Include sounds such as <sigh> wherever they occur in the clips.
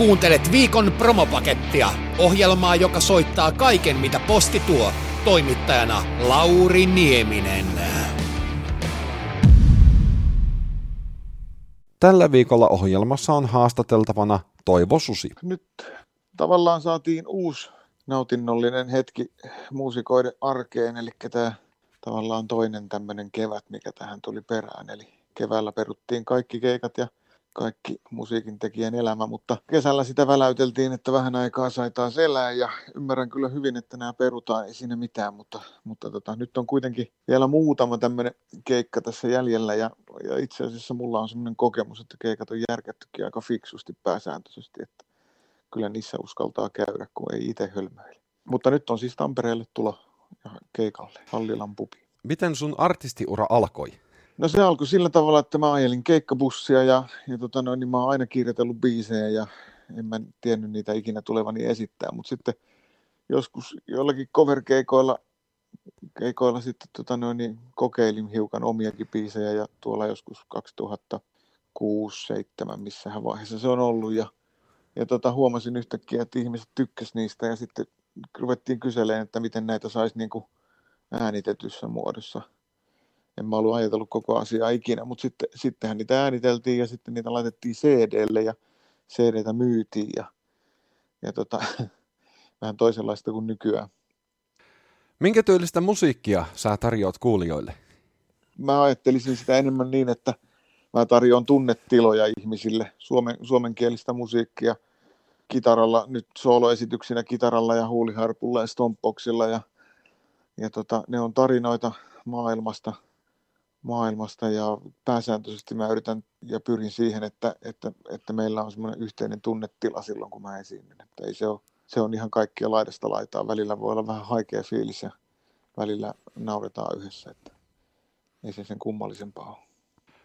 Kuuntelet viikon promopakettia, ohjelmaa, joka soittaa kaiken mitä posti tuo. Toimittajana Lauri Nieminen. Tällä viikolla ohjelmassa on haastateltavana Toivo Susi. Nyt tavallaan saatiin uusi nautinnollinen hetki muusikoiden arkeen, eli tämä tavallaan toinen tämmöinen kevät, mikä tähän tuli perään. Eli keväällä peruttiin kaikki keikat ja kaikki musiikin tekijän elämä, mutta kesällä sitä väläyteltiin, että vähän aikaa sai taas elää ja ymmärrän kyllä hyvin, että nämä perutaan, ei siinä mitään, mutta, mutta tota, nyt on kuitenkin vielä muutama tämmöinen keikka tässä jäljellä ja, ja itse asiassa mulla on semmoinen kokemus, että keikat on järkättykin aika fiksusti pääsääntöisesti, että kyllä niissä uskaltaa käydä, kun ei itse hölmöile. Mutta nyt on siis Tampereelle tulo keikalle, Hallilan pubi. Miten sun artistiura alkoi? No se alkoi sillä tavalla, että mä ajelin keikkabussia ja, ja tota noin, niin mä oon aina kirjoitellut biisejä ja en mä tiennyt niitä ikinä tulevani esittää, mutta sitten joskus jollakin cover-keikoilla keikoilla sitten tota noin, niin kokeilin hiukan omiakin biisejä ja tuolla joskus 2006-2007, missähän vaiheessa se on ollut. Ja, ja tota, huomasin yhtäkkiä, että ihmiset tykkäsivät niistä ja sitten ruvettiin kyselemään, että miten näitä saisi niin kuin äänitetyssä muodossa – en mä ollut ajatellut koko asiaa ikinä, mutta sitten, sittenhän niitä ääniteltiin ja sitten niitä laitettiin CDlle ja CDtä myytiin ja, ja tota, <laughs> vähän toisenlaista kuin nykyään. Minkä tyylistä musiikkia sä tarjoat kuulijoille? Mä ajattelisin sitä enemmän niin, että mä tarjoan tunnetiloja ihmisille, suomen, suomenkielistä musiikkia kitaralla, nyt sooloesityksinä kitaralla ja huuliharpulla ja stompboxilla ja, ja tota, ne on tarinoita maailmasta – maailmasta ja pääsääntöisesti mä yritän ja pyrin siihen, että, että, että meillä on semmoinen yhteinen tunnetila silloin, kun mä esiinnyn. Että ei se, ole, se on ihan kaikkia laidasta laitaa. Välillä voi olla vähän haikea fiilis ja välillä nauretaan yhdessä, että ei se sen kummallisempaa ole.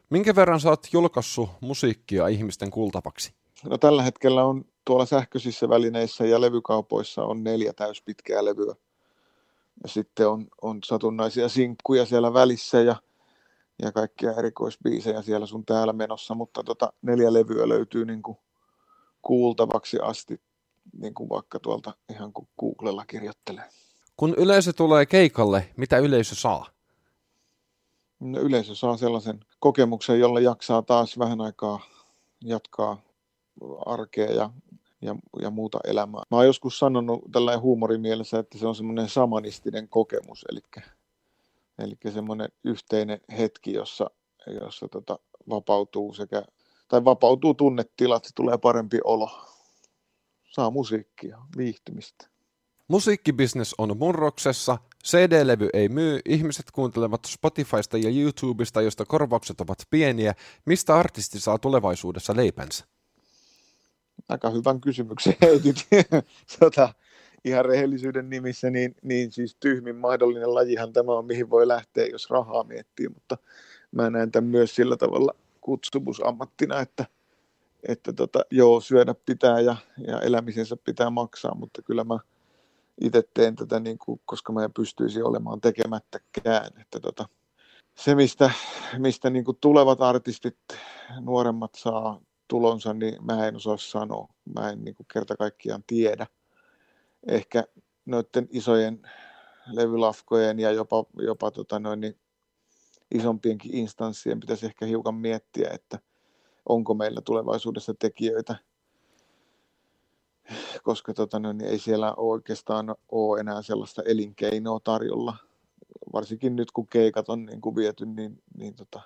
Minkä verran sä oot julkaissut musiikkia ihmisten kuultavaksi? No tällä hetkellä on tuolla sähköisissä välineissä ja levykaupoissa on neljä täyspitkää levyä. Ja sitten on, on satunnaisia sinkkuja siellä välissä ja ja kaikkia erikoisbiisejä siellä sun täällä menossa, mutta tota, neljä levyä löytyy niin kuin kuultavaksi asti, niin kuin vaikka tuolta ihan kuin Googlella kirjoittelee. Kun yleisö tulee keikalle, mitä yleisö saa? No, yleisö saa sellaisen kokemuksen, jolla jaksaa taas vähän aikaa jatkaa arkea ja, ja, ja muuta elämää. Mä oon joskus sanonut tällainen huumorimielessä, että se on semmoinen samanistinen kokemus, eli Eli semmoinen yhteinen hetki, jossa, jossa tota, vapautuu sekä, tai vapautuu tunnetilat, tulee parempi olo. Saa musiikkia, viihtymistä. Musiikkibisnes on murroksessa, CD-levy ei myy, ihmiset kuuntelevat Spotifysta ja YouTubesta, josta korvaukset ovat pieniä. Mistä artisti saa tulevaisuudessa leipänsä? Aika hyvän kysymyksen <laughs> heitit. tota, ihan rehellisyyden nimissä, niin, niin siis tyhmin mahdollinen lajihan tämä on, mihin voi lähteä, jos rahaa miettii, mutta mä näen tämän myös sillä tavalla kutsumusammattina, että, että tota, joo, syödä pitää ja, ja elämisensä pitää maksaa, mutta kyllä mä itse teen tätä, niin kuin, koska mä en pystyisi olemaan tekemättäkään. Että tota, se, mistä, mistä niin kuin tulevat artistit, nuoremmat saa tulonsa, niin mä en osaa sanoa. Mä en niin kuin kerta kaikkiaan tiedä ehkä noiden isojen levylafkojen ja jopa, jopa tota noin, niin isompienkin instanssien pitäisi ehkä hiukan miettiä, että onko meillä tulevaisuudessa tekijöitä, koska tota noin, niin ei siellä oikeastaan ole enää sellaista elinkeinoa tarjolla, varsinkin nyt kun keikat on niin kuin viety, niin, niin tota,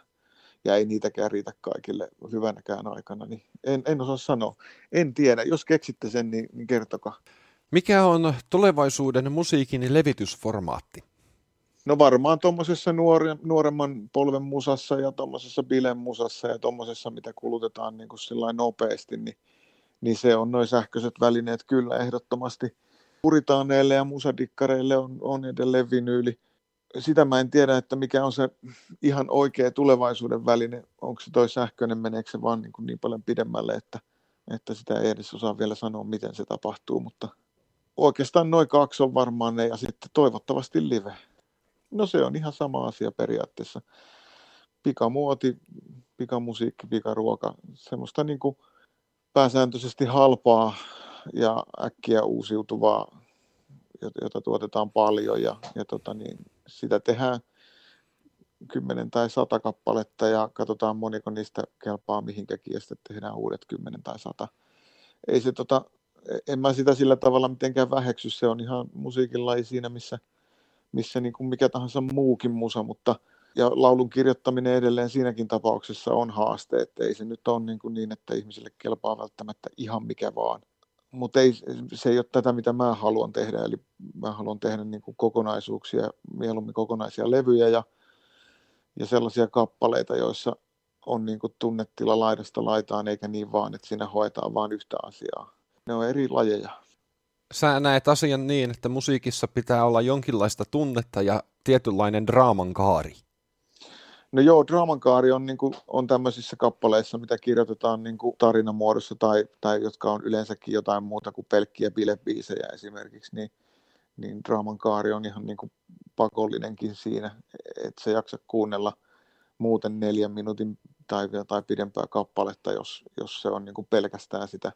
ja ei niitäkään riitä kaikille hyvänäkään aikana, niin en, en osaa sanoa. En tiedä, jos keksitte sen, niin, niin kertokaa. Mikä on tulevaisuuden musiikin levitysformaatti? No varmaan tuommoisessa nuore, nuoremman polven musassa ja tuommoisessa bilen musassa ja tuommoisessa, mitä kulutetaan niin kuin nopeasti, niin, niin se on noin sähköiset välineet kyllä ehdottomasti. Puritaaneille ja musadikkareille on, on edelleen vinyyli. Sitä mä en tiedä, että mikä on se ihan oikea tulevaisuuden väline. Onko se toi sähköinen, meneekö se vaan niin, kuin niin paljon pidemmälle, että, että sitä ei edes osaa vielä sanoa, miten se tapahtuu, mutta oikeastaan noin kaksi on varmaan ne ja sitten toivottavasti live. No se on ihan sama asia periaatteessa. Pikamuoti, pikamusiikki, pikaruoka, semmoista niin kuin pääsääntöisesti halpaa ja äkkiä uusiutuvaa, jota tuotetaan paljon ja, ja tota niin, sitä tehdään kymmenen tai sata kappaletta ja katsotaan moniko niistä kelpaa mihinkäkin ja sitten tehdään uudet kymmenen tai sata. Ei se tota, en mä sitä sillä tavalla mitenkään väheksy, se on ihan musiikin laji siinä, missä, missä niin kuin mikä tahansa muukin musa, mutta ja laulun kirjoittaminen edelleen siinäkin tapauksessa on haaste, että ei se nyt ole niin, kuin niin että ihmisille kelpaa välttämättä ihan mikä vaan. Mutta ei, se ei ole tätä, mitä mä haluan tehdä, eli mä haluan tehdä niin kuin kokonaisuuksia, mieluummin kokonaisia levyjä ja, ja sellaisia kappaleita, joissa on niin kuin tunnetila laidasta laitaan, eikä niin vaan, että siinä hoetaan vain yhtä asiaa. Ne on eri lajeja. Sä näet asian niin, että musiikissa pitää olla jonkinlaista tunnetta ja tietynlainen draaman kaari. No joo, draaman kaari on, niin kuin, on tämmöisissä kappaleissa, mitä kirjoitetaan niin kuin tarinamuodossa tai, tai jotka on yleensäkin jotain muuta kuin pelkkiä bilebiisejä esimerkiksi, niin, niin draaman kaari on ihan niin kuin pakollinenkin siinä, että se jaksa kuunnella muuten neljän minuutin tai, tai pidempää kappaletta, jos, jos se on niin kuin pelkästään sitä.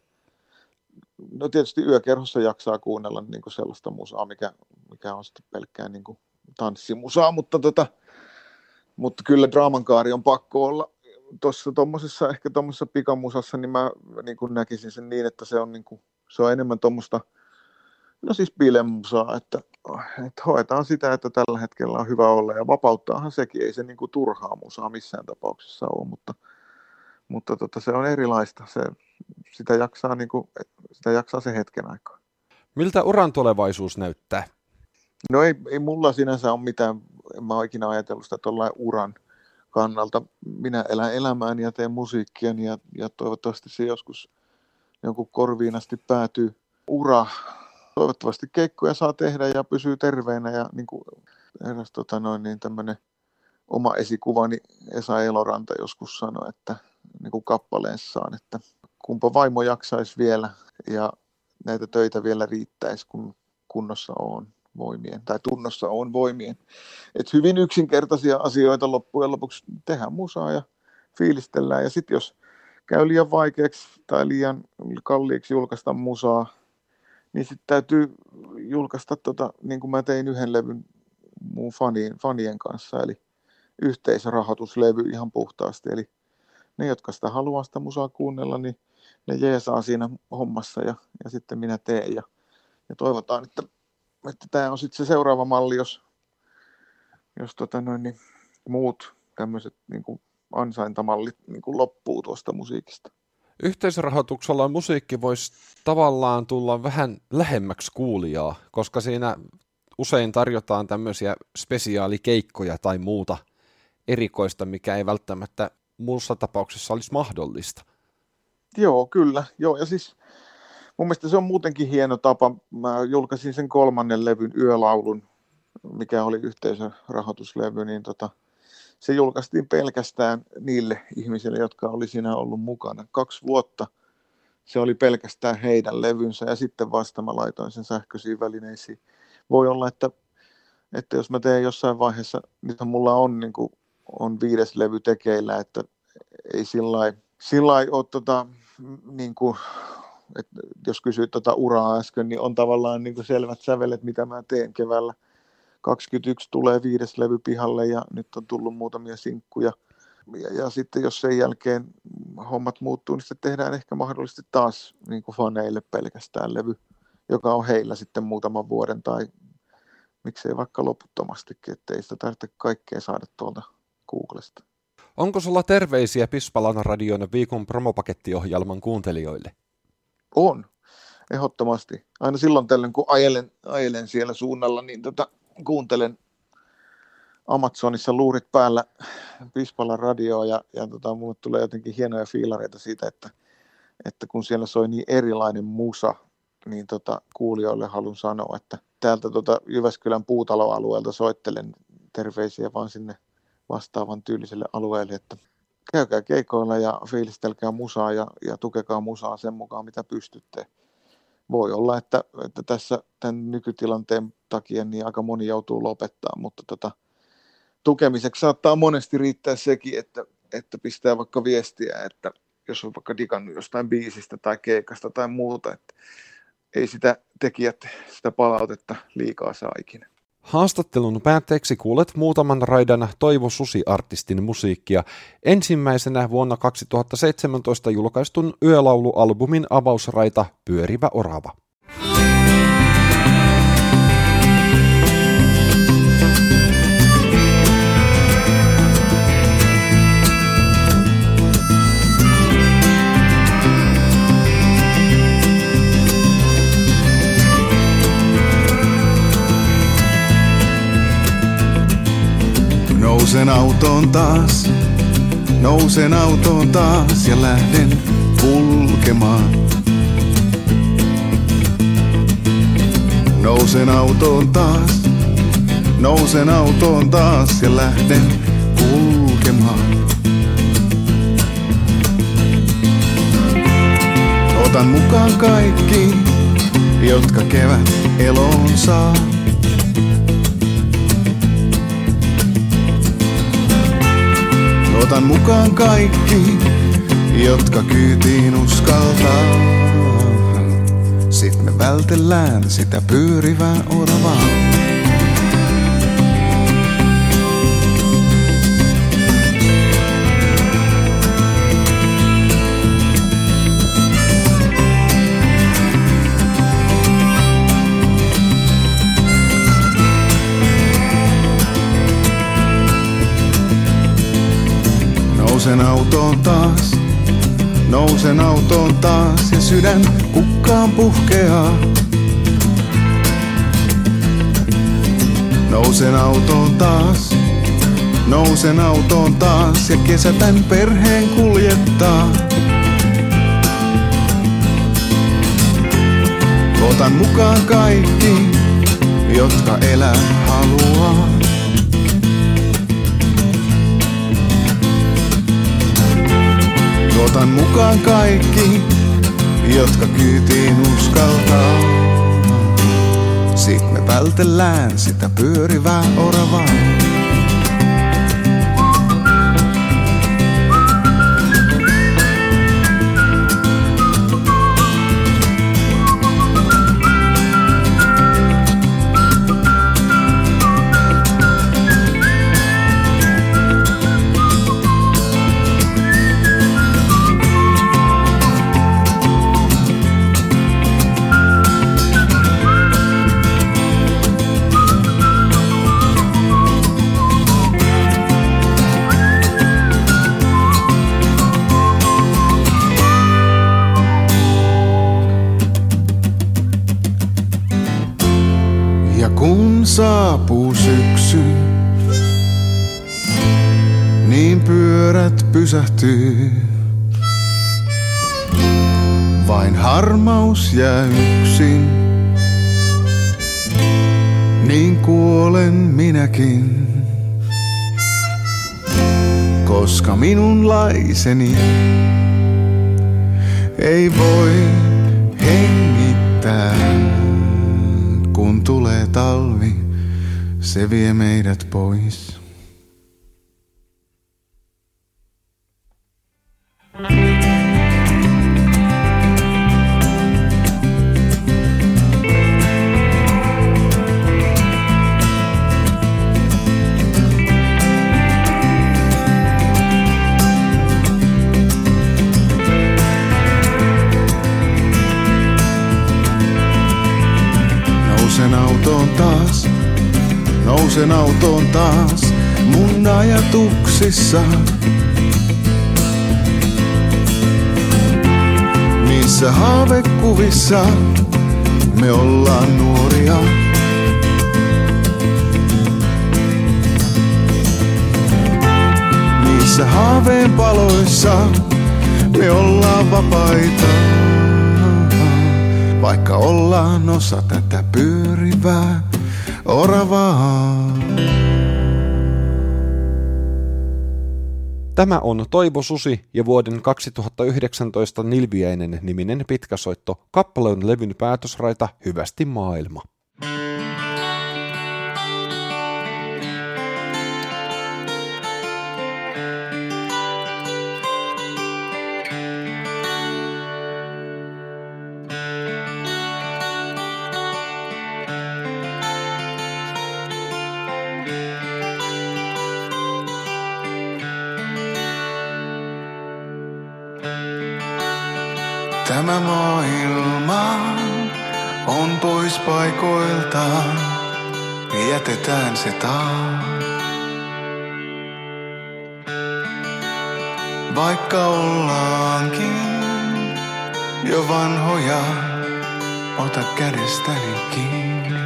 No tietysti yökerhossa jaksaa kuunnella niin kuin sellaista musaa, mikä, mikä on sitten pelkkää niin kuin tanssimusaa, mutta tota, mutta kyllä draamankaari on pakko olla. Tuossa tuommoisessa, ehkä tuommoisessa pikamusassa, niin mä niin kuin näkisin sen niin, että se on, niin kuin, se on enemmän tuommoista, no siis bilemusaa, että, että hoetaan sitä, että tällä hetkellä on hyvä olla ja vapauttaahan sekin, ei se niin kuin turhaa musaa missään tapauksessa ole, mutta, mutta tota, se on erilaista, se, sitä, jaksaa, niin kuin, sitä jaksaa se hetken aikaa. Miltä uran tulevaisuus näyttää? No ei, ei mulla sinänsä ole mitään en mä ole ikinä ajatellut sitä uran kannalta. Minä elän elämääni ja teen musiikkia ja, ja toivottavasti se joskus jonkun korviin asti päätyy ura. Toivottavasti keikkoja saa tehdä ja pysyy terveenä ja niin kuin eräs tota noin, niin tämmöinen oma esikuvani Esa Eloranta joskus sanoi, että niin kuin kappaleessaan, että kumpa vaimo jaksaisi vielä ja näitä töitä vielä riittäisi, kun kunnossa on voimien tai tunnossa on voimien. Et hyvin yksinkertaisia asioita loppujen lopuksi tehdään musaa ja fiilistellään. Ja sitten jos käy liian vaikeaksi tai liian kalliiksi julkaista musaa, niin sitten täytyy julkaista, tota, niin kuin mä tein yhden levyn muun fanien, fanien kanssa, eli yhteisrahoituslevy ihan puhtaasti. Eli ne, jotka sitä haluaa sitä musaa kuunnella, niin ne jeesaa siinä hommassa ja, ja sitten minä teen. Ja, ja toivotaan, että että tämä on sitten se seuraava malli, jos, jos tota noin, niin muut tämmöiset niin ansaintamallit niin kuin loppuu tuosta musiikista. Yhteisrahoituksella musiikki voisi tavallaan tulla vähän lähemmäksi kuulijaa, koska siinä usein tarjotaan tämmöisiä spesiaalikeikkoja tai muuta erikoista, mikä ei välttämättä muussa tapauksessa olisi mahdollista. Joo, kyllä. Joo, ja siis mun mielestä se on muutenkin hieno tapa. Mä julkaisin sen kolmannen levyn Yölaulun, mikä oli yhteisörahoituslevy, niin tota, se julkaistiin pelkästään niille ihmisille, jotka oli siinä ollut mukana. Kaksi vuotta se oli pelkästään heidän levynsä ja sitten vasta mä laitoin sen sähköisiin välineisiin. Voi olla, että, että jos mä teen jossain vaiheessa, nyt mulla on, niin kuin, on viides levy tekeillä, että ei sillä lailla ole tota, niin kuin, et jos kysyit tuota uraa äsken, niin on tavallaan niin kuin selvät sävelet, mitä mä teen keväällä. 21 tulee viides levy pihalle ja nyt on tullut muutamia sinkkuja. Ja, ja sitten jos sen jälkeen hommat muuttuu, niin sitten tehdään ehkä mahdollisesti taas niin kuin faneille pelkästään levy, joka on heillä sitten muutaman vuoden tai miksei vaikka loputtomastikin, ettei sitä tarvitse kaikkea saada tuolta Googlesta. Onko sulla terveisiä Pispalan radion viikon promopakettiohjelman kuuntelijoille? On, ehdottomasti. Aina silloin tällöin, kun ajelen, ajelen siellä suunnalla, niin tota, kuuntelen Amazonissa luurit päällä Pispalan radioa ja, ja tota, mulle tulee jotenkin hienoja fiilareita siitä, että, että kun siellä soi niin erilainen musa, niin tota, kuulijoille haluan sanoa, että täältä tota Jyväskylän puutaloalueelta soittelen terveisiä vaan sinne vastaavan tyyliselle alueelle, että käykää keikoilla ja fiilistelkää musaa ja, ja tukekaa musaa sen mukaan, mitä pystytte. Voi olla, että, että tässä tämän nykytilanteen takia niin aika moni joutuu lopettaa, mutta tota, tukemiseksi saattaa monesti riittää sekin, että, että pistää vaikka viestiä, että, jos on vaikka digannut jostain biisistä tai keikasta tai muuta. Että ei sitä tekijät sitä palautetta liikaa saa ikinä. Haastattelun päätteeksi kuulet muutaman raidan Toivo Susi-artistin musiikkia. Ensimmäisenä vuonna 2017 julkaistun yölaulualbumin avausraita Pyörivä orava. Nousen autoon taas, nousen autoon taas ja lähden kulkemaan. Nousen autoon taas, nousen autoon taas ja lähden kulkemaan. Otan mukaan kaikki, jotka kevät eloon saa. Otan mukaan kaikki, jotka kyytiin uskaltaa. Sitten me vältellään sitä pyörivää oravaa. Nousen autoon taas, nousen autoon taas ja sydän kukkaan puhkeaa. Nousen autoon taas, nousen autoon taas ja kesätän perheen kuljettaa. Otan mukaan kaikki, jotka elää haluaa. Mukaan kaikki, jotka kyytiin uskaltaa. Sitten me vältellään sitä pyörivää oravaa. Ja kun saapuu syksy, niin pyörät pysähtyy. Vain harmaus jää yksin, niin kuolen minäkin. Koska minunlaiseni ei voi hengittää. Kun tulee talvi, se vie meidät pois. Nousen autoon taas, nousen autoon taas mun ajatuksissa. Niissä haavekuvissa me ollaan nuoria. Niissä haaveen paloissa me ollaan vapaita. Vaikka ollaan osa tätä pyörivää oravaa. Tämä on Toivo Susi ja vuoden 2019 Nilviäinen niminen pitkäsoitto. Kappale on levyn päätösraita Hyvästi maailma. Tämä maailma on pois paikoiltaan, jätetään se taas. Vaikka ollaankin jo vanhoja, ota kädestäni kiinni.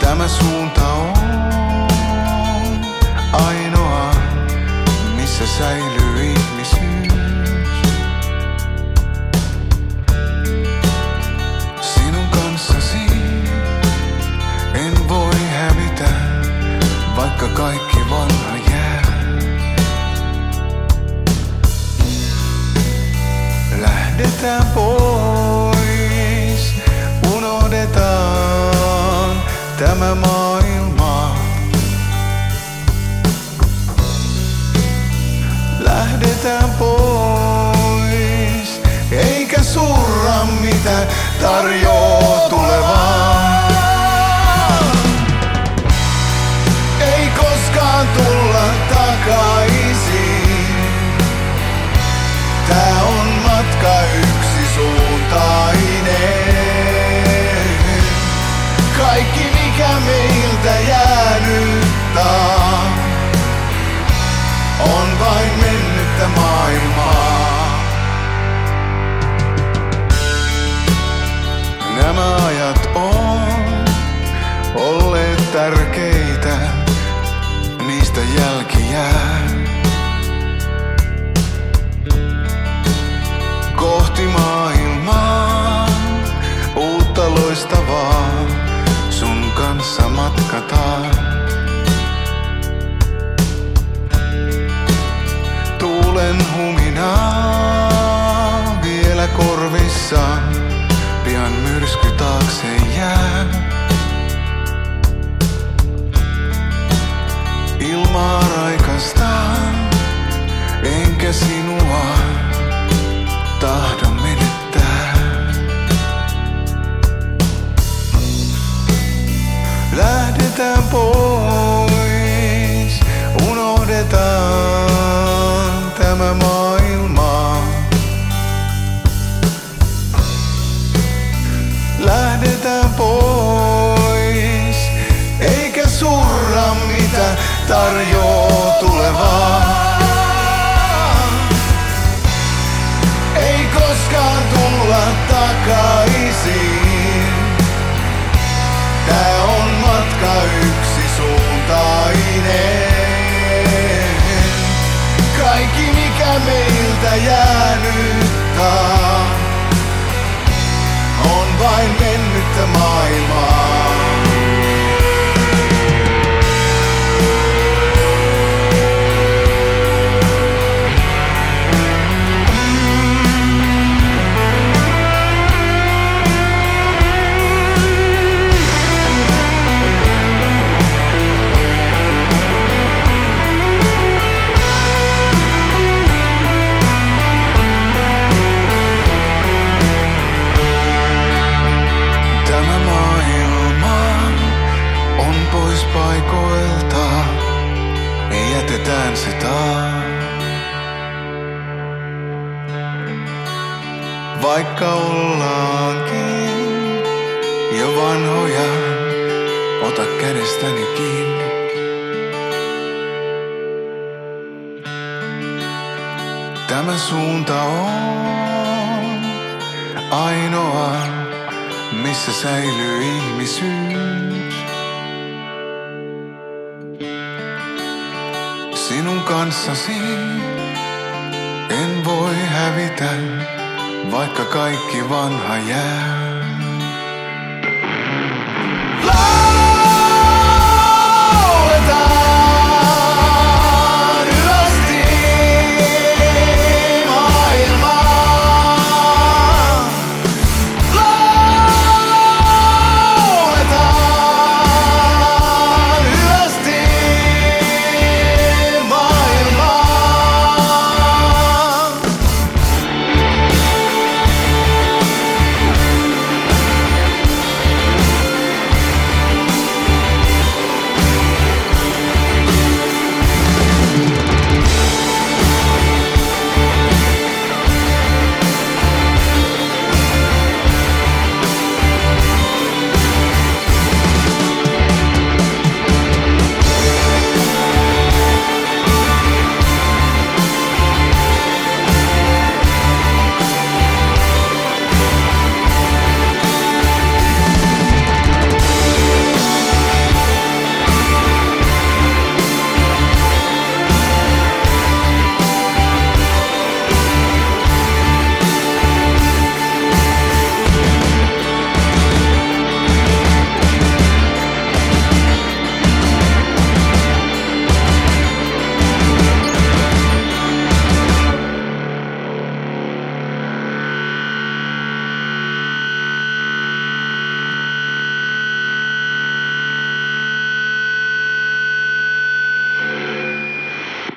Tämä suunta En voi hävitä, vaikka kaikki vanha jää. Lähdetään pois, unohdetaan tämä maailma. Lähdetään pois, eikä surra mitä tarjoa. summer Ymmärrämme maailmaa. Lähdetään pois, eikä surra mitä tarjoaa tulevaa. Ei koskaan tulla takaisin. yeah.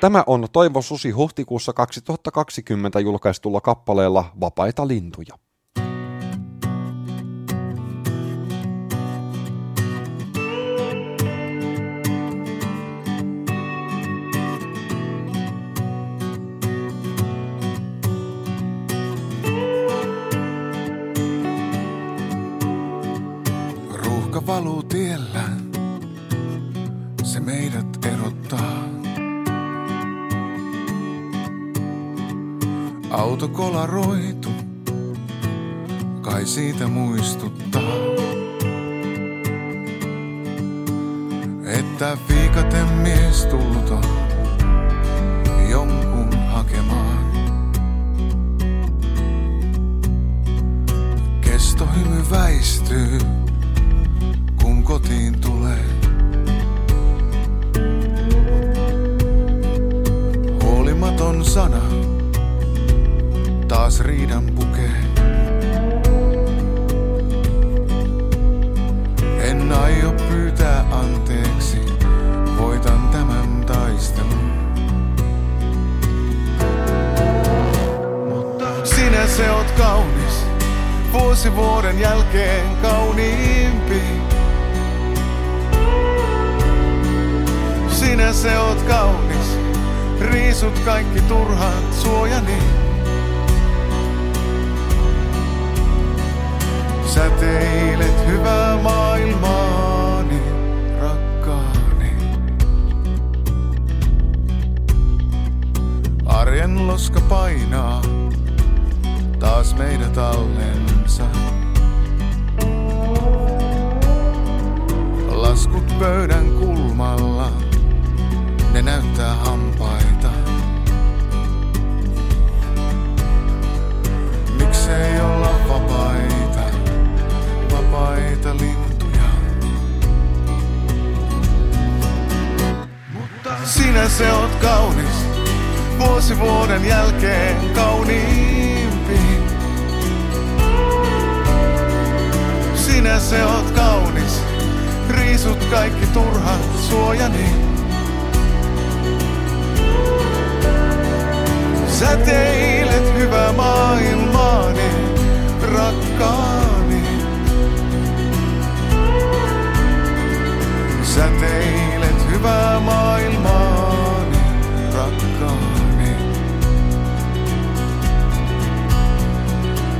Tämä on Toivo Susi huhtikuussa 2020 julkaistulla kappaleella Vapaita lintuja. Kolaroitu, kai siitä muistuttaa. Vuosi vuoden jälkeen kauniimpi. Sinä se oot kaunis, riisut kaikki turhat suojani. Säteilet hyvää maailmaani, rakkaani. Arjen loska painaa taas meidät allensa. Laskut pöydän kulmalla, ne näyttää hampaita. Miksei olla vapaita, vapaita lintuja? Mutta sinä se oot kaunis, vuosi vuoden jälkeen kauniimpi. Sinä se oot kaunis, riisut kaikki turhat suojani. Säteilet hyvä maailmaani, rakkaani. Säteilet hyvää maailmaani, rakkaani.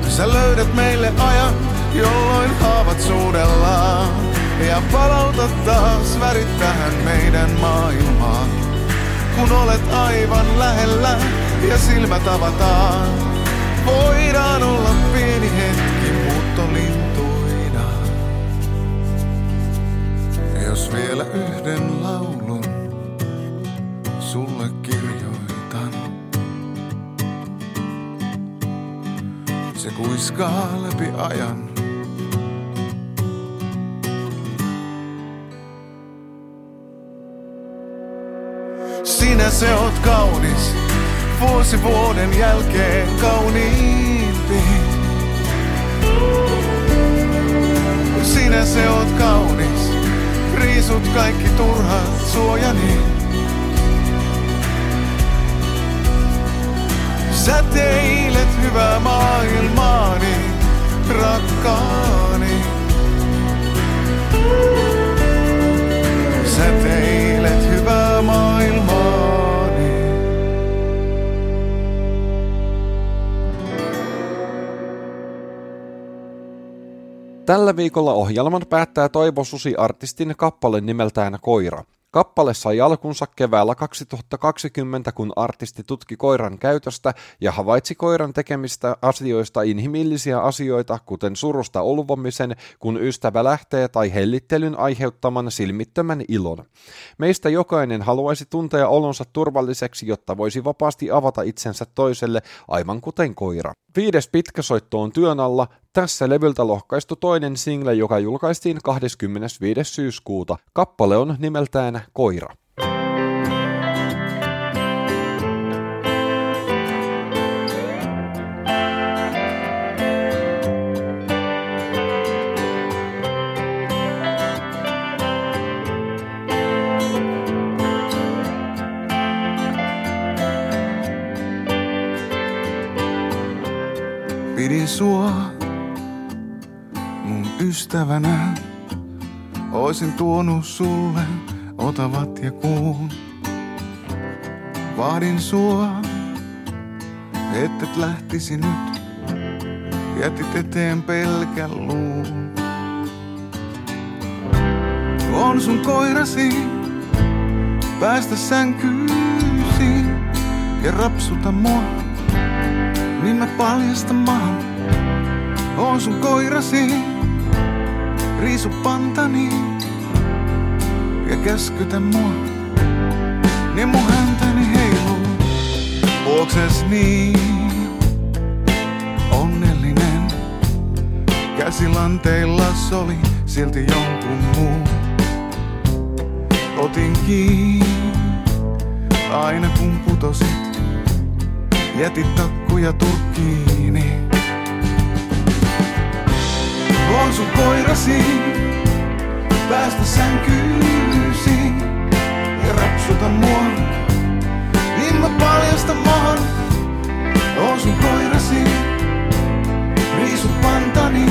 Sä löydät meille ajan, jolloin haavat suudellaan. Ja palautat taas värit tähän meidän maailmaan. Kun olet aivan lähellä ja silmät avataan. Voidaan olla pieni hetki muuttolintuina. Jos vielä yhden laulun sulle kirjoitan. Se kuiskaa läpi ajan. Se oot kaunis, vuosi vuoden jälkeen kauniimpi. Sinä se oot kaunis, riisut kaikki turhat suojani. Säteilet hyvää maailmaani, rakkaani. Säteilet hyvää maailmaani. Tällä viikolla ohjelman päättää Toivo Susi artistin kappale nimeltään Koira. Kappale sai alkunsa keväällä 2020, kun artisti tutki koiran käytöstä ja havaitsi koiran tekemistä asioista inhimillisiä asioita, kuten surusta olvomisen, kun ystävä lähtee tai hellittelyn aiheuttaman silmittömän ilon. Meistä jokainen haluaisi tuntea olonsa turvalliseksi, jotta voisi vapaasti avata itsensä toiselle, aivan kuten koira. Viides pitkäsoitto on työn alla, tässä levyltä lohkaistu toinen single, joka julkaistiin 25. syyskuuta. Kappale on nimeltään Koira. Sua mun ystävänä. Oisin tuonut sulle otavat ja kuun. Vaadin sua, et lähtisi nyt. Jätit eteen pelkän luun. On sun koirasi, päästä sänkyisi ja rapsuta mua. Niin mä paljastan maan. On sun koirasi, riisu pantani ja käskytä mua. Niin mun häntäni heiluu, luokses niin onnellinen. Käsilanteilla soli silti jonkun muu. Otin kiinni aina kun putosit. Jätit takkuja turkkiini. On sun koirasi, päästä sänkyysi ja rapsuta mua. Niin mä paljasta maan, on sun koirasi, riisu pantani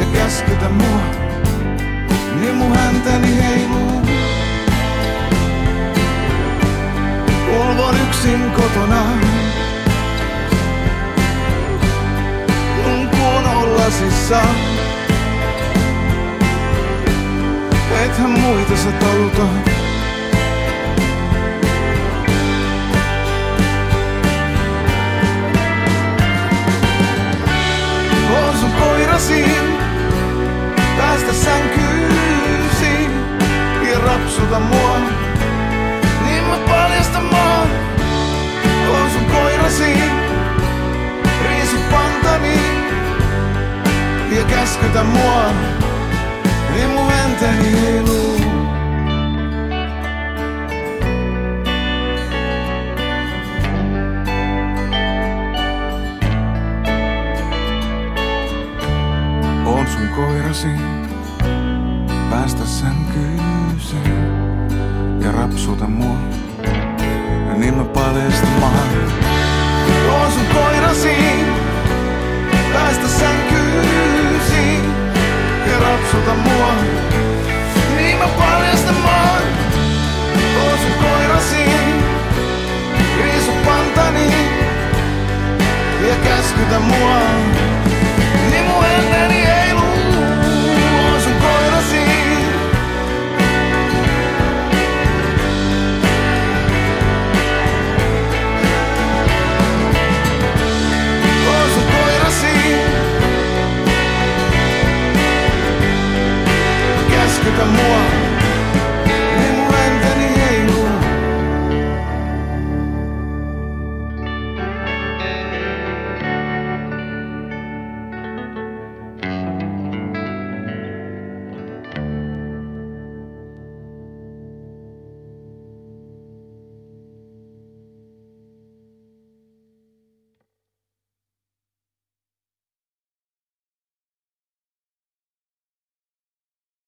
ja käskytä mua. Niin mun häntäni heiluu. Ulvon yksin kotona. Mun kuonolasissa. Ethän muita sä taluta. On sun koirasi, päästä sänkyysi ja rapsuta mua. Mua. Niin mun häntäni heiluu. On sun koirasi,